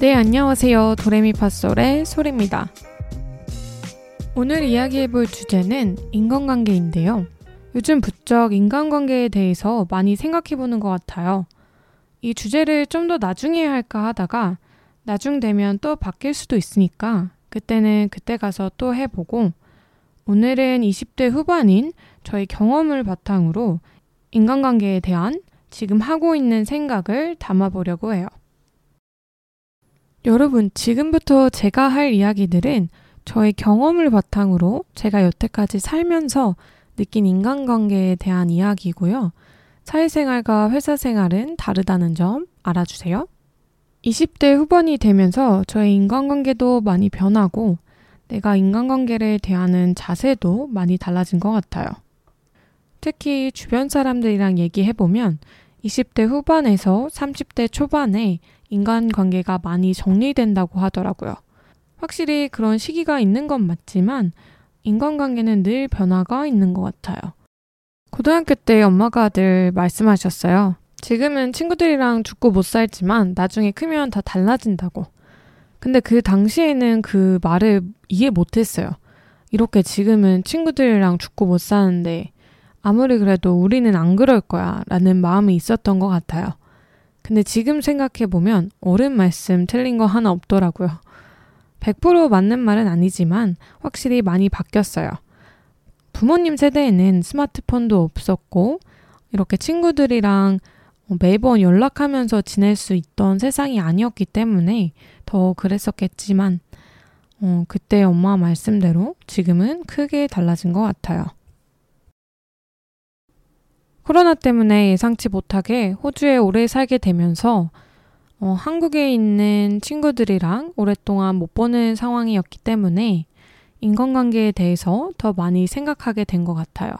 네, 안녕하세요. 도레미파솔의 소리입니다. 오늘 이야기해볼 주제는 인간관계인데요. 요즘 부쩍 인간관계에 대해서 많이 생각해보는 것 같아요. 이 주제를 좀 더 나중에 할까 하다가 나중 되면 또 바뀔 수도 있으니까 그때는 그때 가서 또 해보고 오늘은 20대 후반인 저의 경험을 바탕으로 인간관계에 대한 지금 하고 있는 생각을 담아보려고 해요. 여러분, 지금부터 제가 할 이야기들은 저의 경험을 바탕으로 제가 여태까지 살면서 느낀 인간관계에 대한 이야기고요. 사회생활과 회사 생활은 다르다는 점 알아주세요. 20대 후반이 되면서 저의 인간관계도 많이 변하고 내가 인간관계를 대하는 자세도 많이 달라진 것 같아요. 특히 주변 사람들이랑 얘기해보면 20대 후반에서 30대 초반에 인간관계가 많이 정리된다고 하더라고요. 확실히 그런 시기가 있는 건 맞지만 인간관계는 늘 변화가 있는 것 같아요. 고등학교 때 엄마가 늘 말씀하셨어요. 지금은 친구들이랑 죽고 못 살지만 나중에 크면 다 달라진다고. 근데 그 당시에는 그 말을 이해 못 했어요. 이렇게 지금은 친구들이랑 죽고 못 사는데 아무리 그래도 우리는 안 그럴 거야 라는 마음이 있었던 것 같아요. 근데 지금 생각해보면 옳은 말씀 틀린 거 하나 없더라고요. 100% 맞는 말은 아니지만 확실히 많이 바뀌었어요. 부모님 세대에는 스마트폰도 없었고 이렇게 친구들이랑 매번 연락하면서 지낼 수 있던 세상이 아니었기 때문에 더 그랬었겠지만 어, 그때 엄마 말씀대로 지금은 크게 달라진 것 같아요. 코로나 때문에 예상치 못하게 호주에 오래 살게 되면서 어, 한국에 있는 친구들이랑 오랫동안 못 보는 상황이었기 때문에 인간관계에 대해서 더 많이 생각하게 된 것 같아요.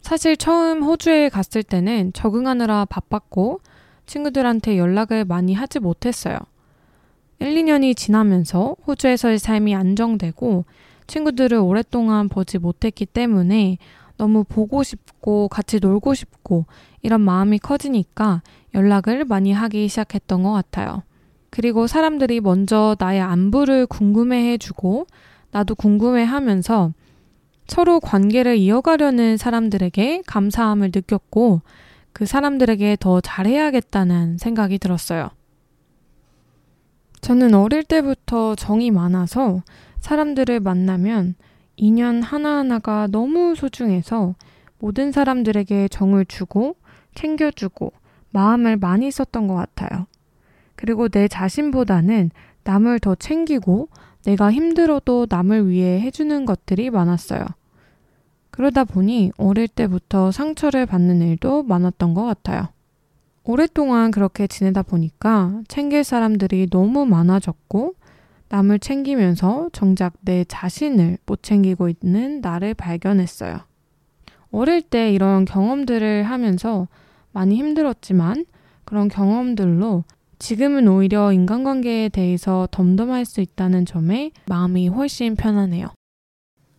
사실 처음 호주에 갔을 때는 적응하느라 바빴고 친구들한테 연락을 많이 하지 못했어요. 1, 2년이 지나면서 호주에서의 삶이 안정되고 친구들을 오랫동안 보지 못했기 때문에 너무 보고 싶고 같이 놀고 싶고 이런 마음이 커지니까 연락을 많이 하기 시작했던 것 같아요. 그리고 사람들이 먼저 나의 안부를 궁금해 해주고 나도 궁금해 하면서 서로 관계를 이어가려는 사람들에게 감사함을 느꼈고 그 사람들에게 더 잘해야겠다는 생각이 들었어요. 저는 어릴 때부터 정이 많아서 사람들을 만나면 인연 하나하나가 너무 소중해서 모든 사람들에게 정을 주고 챙겨주고 마음을 많이 썼던 것 같아요. 그리고 내 자신보다는 남을 더 챙기고 내가 힘들어도 남을 위해 해주는 것들이 많았어요. 그러다 보니 어릴 때부터 상처를 받는 일도 많았던 것 같아요. 오랫동안 그렇게 지내다 보니까 챙길 사람들이 너무 많아졌고 남을 챙기면서 정작 내 자신을 못 챙기고 있는 나를 발견했어요. 어릴 때 이런 경험들을 하면서 많이 힘들었지만 그런 경험들로 지금은 오히려 인간관계에 대해서 덤덤할 수 있다는 점에 마음이 훨씬 편하네요.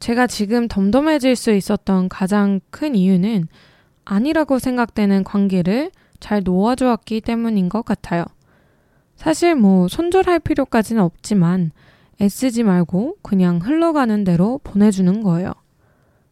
제가 지금 덤덤해질 수 있었던 가장 큰 이유는 아니라고 생각되는 관계를 잘 놓아주었기 때문인 것 같아요. 사실 뭐 손절할 필요까지는 없지만 애쓰지 말고 그냥 흘러가는 대로 보내주는 거예요.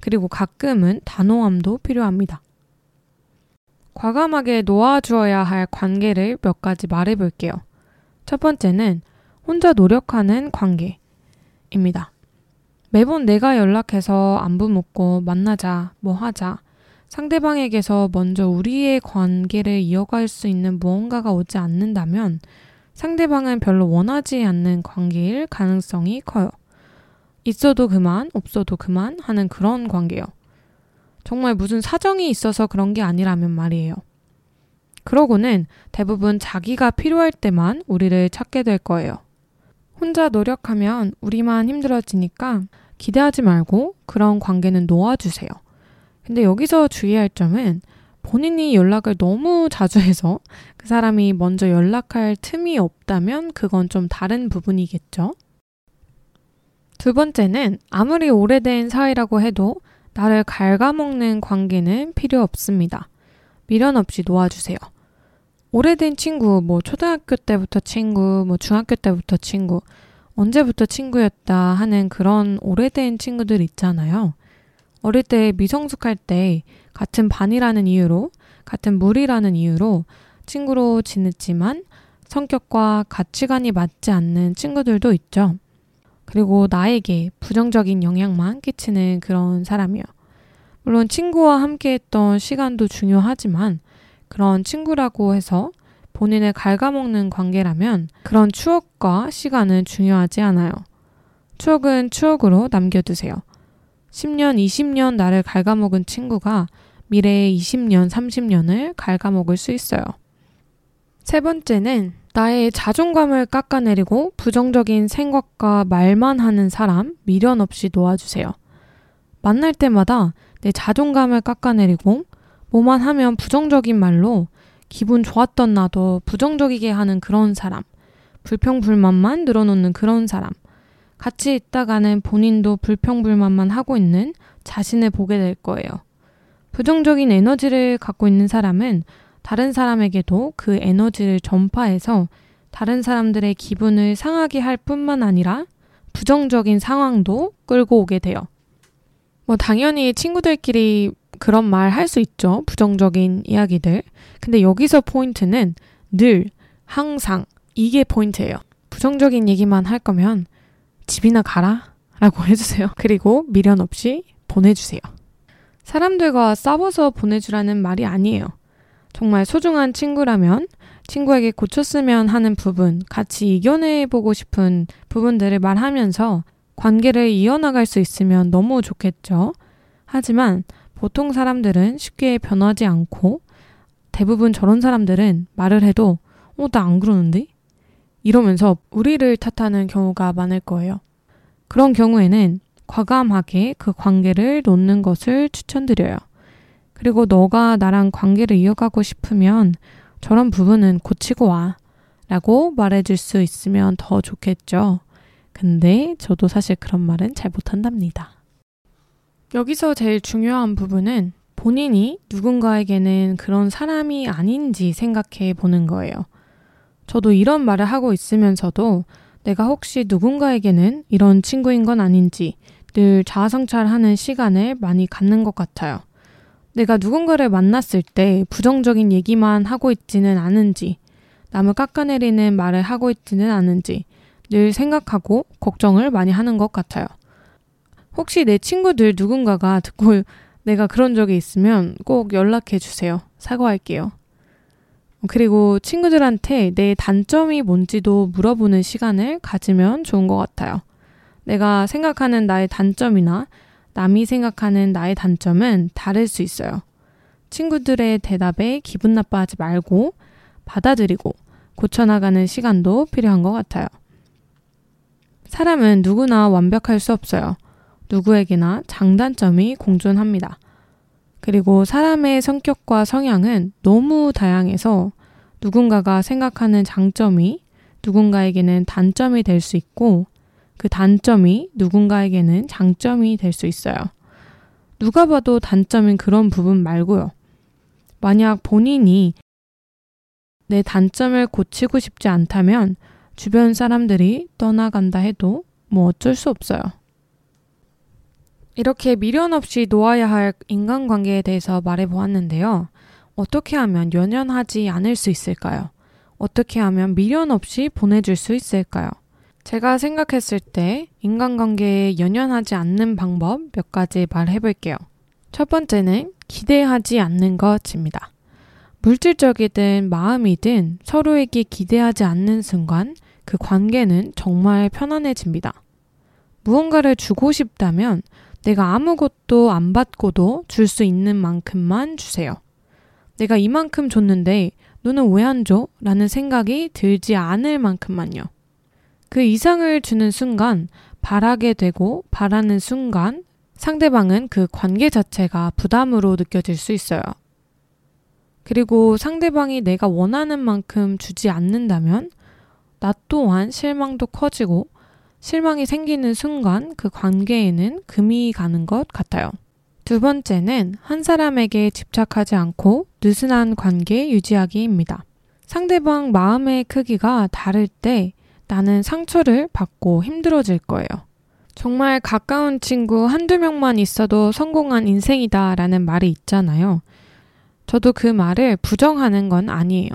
그리고 가끔은 단호함도 필요합니다. 과감하게 놓아주어야 할 관계를 몇 가지 말해볼게요. 첫 번째는 혼자 노력하는 관계입니다. 매번 내가 연락해서 안부 묻고 만나자, 뭐 하자. 상대방에게서 먼저 우리의 관계를 이어갈 수 있는 무언가가 오지 않는다면 상대방은 별로 원하지 않는 관계일 가능성이 커요. 있어도 그만, 없어도 그만 하는 그런 관계요. 정말 무슨 사정이 있어서 그런 게 아니라면 말이에요. 그러고는 대부분 자기가 필요할 때만 우리를 찾게 될 거예요. 혼자 노력하면 우리만 힘들어지니까 기대하지 말고 그런 관계는 놓아주세요. 근데 여기서 주의할 점은 본인이 연락을 너무 자주 해서 그 사람이 먼저 연락할 틈이 없다면 그건 좀 다른 부분이겠죠. 두 번째는 아무리 오래된 사이라고 해도 나를 갉아먹는 관계는 필요 없습니다. 미련 없이 놓아주세요. 오래된 친구, 뭐 초등학교 때부터 친구, 뭐 중학교 때부터 친구, 언제부터 친구였다 하는 그런 오래된 친구들 있잖아요. 어릴 때 미성숙할 때 같은 반이라는 이유로, 같은 무리라는 이유로 친구로 지냈지만 성격과 가치관이 맞지 않는 친구들도 있죠. 그리고 나에게 부정적인 영향만 끼치는 그런 사람이요. 물론 친구와 함께 했던 시간도 중요하지만 그런 친구라고 해서 본인을 갉아먹는 관계라면 그런 추억과 시간은 중요하지 않아요. 추억은 추억으로 남겨두세요. 10년, 20년 나를 갉아먹은 친구가 미래의 20년, 30년을 갉아먹을 수 있어요. 세 번째는 나의 자존감을 깎아내리고 부정적인 생각과 말만 하는 사람 미련 없이 놓아주세요. 만날 때마다 내 자존감을 깎아내리고 뭐만 하면 부정적인 말로 기분 좋았던 나도 부정적이게 하는 그런 사람, 불평불만만 늘어놓는 그런 사람, 같이 있다가는 본인도 불평불만만 하고 있는 자신을 보게 될 거예요. 부정적인 에너지를 갖고 있는 사람은 다른 사람에게도 그 에너지를 전파해서 다른 사람들의 기분을 상하게 할 뿐만 아니라 부정적인 상황도 끌고 오게 돼요. 뭐, 당연히 친구들끼리 그런 말 할 수 있죠. 부정적인 이야기들. 근데 여기서 포인트는 늘, 항상, 이게 포인트예요. 부정적인 얘기만 할 거면 집이나 가라. 라고 해주세요. 그리고 미련 없이 보내주세요. 사람들과 싸워서 보내주라는 말이 아니에요. 정말 소중한 친구라면 친구에게 고쳤으면 하는 부분, 같이 이겨내보고 싶은 부분들을 말하면서 관계를 이어나갈 수 있으면 너무 좋겠죠. 하지만 보통 사람들은 쉽게 변하지 않고 대부분 저런 사람들은 말을 해도 어, 나 안 그러는데? 이러면서 우리를 탓하는 경우가 많을 거예요. 그런 경우에는 과감하게 그 관계를 놓는 것을 추천드려요. 그리고 너가 나랑 관계를 이어가고 싶으면 저런 부분은 고치고 와. 라고 말해줄 수 있으면 더 좋겠죠. 근데 저도 사실 그런 말은 잘 못한답니다. 여기서 제일 중요한 부분은 본인이 누군가에게는 그런 사람이 아닌지 생각해 보는 거예요. 저도 이런 말을 하고 있으면서도 내가 혹시 누군가에게는 이런 친구인 건 아닌지 늘 자아성찰하는 시간을 많이 갖는 것 같아요. 내가 누군가를 만났을 때 부정적인 얘기만 하고 있지는 않은지, 남을 깎아내리는 말을 하고 있지는 않은지 늘 생각하고 걱정을 많이 하는 것 같아요. 혹시 내 친구들 누군가가 듣고 내가 그런 적이 있으면 꼭 연락해 주세요. 사과할게요. 그리고 친구들한테 내 단점이 뭔지도 물어보는 시간을 가지면 좋은 것 같아요. 내가 생각하는 나의 단점이나 남이 생각하는 나의 단점은 다를 수 있어요. 친구들의 대답에 기분 나빠하지 말고 받아들이고 고쳐나가는 시간도 필요한 것 같아요. 사람은 누구나 완벽할 수 없어요. 누구에게나 장단점이 공존합니다. 그리고 사람의 성격과 성향은 너무 다양해서 누군가가 생각하는 장점이 누군가에게는 단점이 될 수 있고 그 단점이 누군가에게는 장점이 될 수 있어요. 누가 봐도 단점인 그런 부분 말고요. 만약 본인이 내 단점을 고치고 싶지 않다면 주변 사람들이 떠나간다 해도 뭐 어쩔 수 없어요. 이렇게 미련 없이 놓아야 할 인간관계에 대해서 말해보았는데요. 어떻게 하면 연연하지 않을 수 있을까요? 어떻게 하면 미련 없이 보내줄 수 있을까요? 제가 생각했을 때 인간관계에 연연하지 않는 방법 몇 가지 말해 볼게요. 첫 번째는 기대하지 않는 것입니다. 물질적이든 마음이든 서로에게 기대하지 않는 순간 그 관계는 정말 편안해집니다. 무언가를 주고 싶다면 내가 아무것도 안 받고도 줄 수 있는 만큼만 주세요. 내가 이만큼 줬는데 너는 왜 안 줘? 라는 생각이 들지 않을 만큼만요. 그 이상을 주는 순간 바라게 되고 바라는 순간 상대방은 그 관계 자체가 부담으로 느껴질 수 있어요. 그리고 상대방이 내가 원하는 만큼 주지 않는다면 나 또한 실망도 커지고 실망이 생기는 순간 그 관계에는 금이 가는 것 같아요. 두 번째는 한 사람에게 집착하지 않고 느슨한 관계 유지하기입니다. 상대방 마음의 크기가 다를 때 나는 상처를 받고 힘들어질 거예요. 정말 가까운 친구 한두 명만 있어도 성공한 인생이다 라는 말이 있잖아요. 저도 그 말을 부정하는 건 아니에요.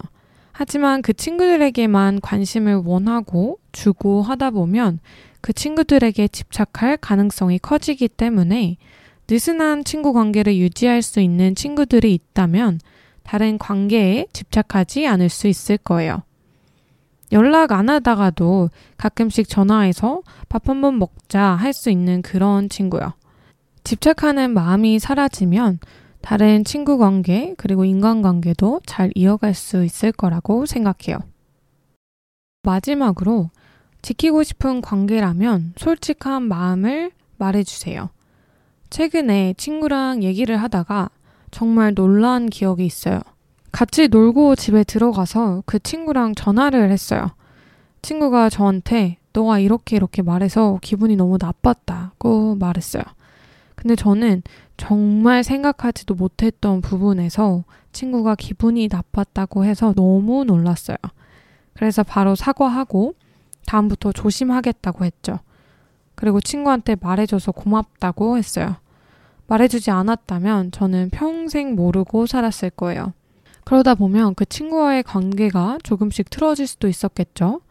하지만 그 친구들에게만 관심을 원하고 주고 하다 보면 그 친구들에게 집착할 가능성이 커지기 때문에 느슨한 친구 관계를 유지할 수 있는 친구들이 있다면 다른 관계에 집착하지 않을 수 있을 거예요. 연락 안 하다가도 가끔씩 전화해서 밥 한 번 먹자 할 수 있는 그런 친구요. 집착하는 마음이 사라지면 다른 친구 관계 그리고 인간관계도 잘 이어갈 수 있을 거라고 생각해요. 마지막으로 지키고 싶은 관계라면 솔직한 마음을 말해주세요. 최근에 친구랑 얘기를 하다가 정말 놀란 기억이 있어요. 같이 놀고 집에 들어가서 그 친구랑 전화를 했어요. 친구가 저한테 너가 이렇게 이렇게 말해서 기분이 너무 나빴다고 말했어요. 근데 저는 정말 생각하지도 못했던 부분에서 친구가 기분이 나빴다고 해서 너무 놀랐어요. 그래서 바로 사과하고 다음부터 조심하겠다고 했죠. 그리고 친구한테 말해줘서 고맙다고 했어요. 말해주지 않았다면 저는 평생 모르고 살았을 거예요. 그러다 보면 그 친구와의 관계가 조금씩 틀어질 수도 있었겠죠.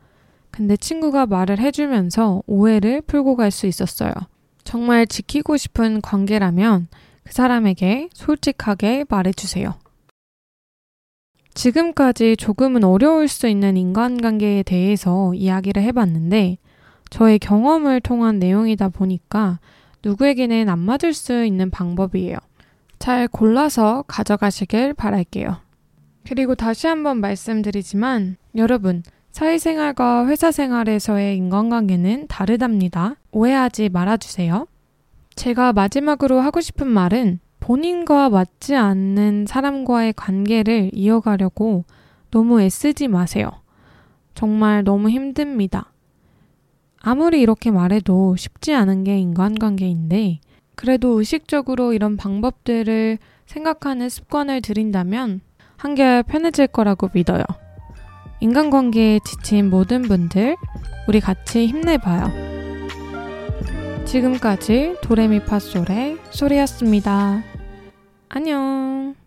근데 친구가 말을 해주면서 오해를 풀고 갈 수 있었어요. 정말 지키고 싶은 관계라면 그 사람에게 솔직하게 말해주세요. 지금까지 조금은 어려울 수 있는 인간관계에 대해서 이야기를 해봤는데 저의 경험을 통한 내용이다 보니까 누구에게는 안 맞을 수 있는 방법이에요. 잘 골라서 가져가시길 바랄게요. 그리고 다시 한번 말씀드리지만 여러분, 사회생활과 회사 생활에서의 인간관계는 다르답니다. 오해하지 말아주세요. 제가 마지막으로 하고 싶은 말은 본인과 맞지 않는 사람과의 관계를 이어가려고 너무 애쓰지 마세요. 정말 너무 힘듭니다. 아무리 이렇게 말해도 쉽지 않은 게 인간관계인데, 그래도 의식적으로 이런 방법들을 생각하는 습관을 들인다면 한결 편해질 거라고 믿어요. 인간관계에 지친 모든 분들, 우리 같이 힘내봐요. 지금까지 도레미파솔의 소리였습니다. 안녕.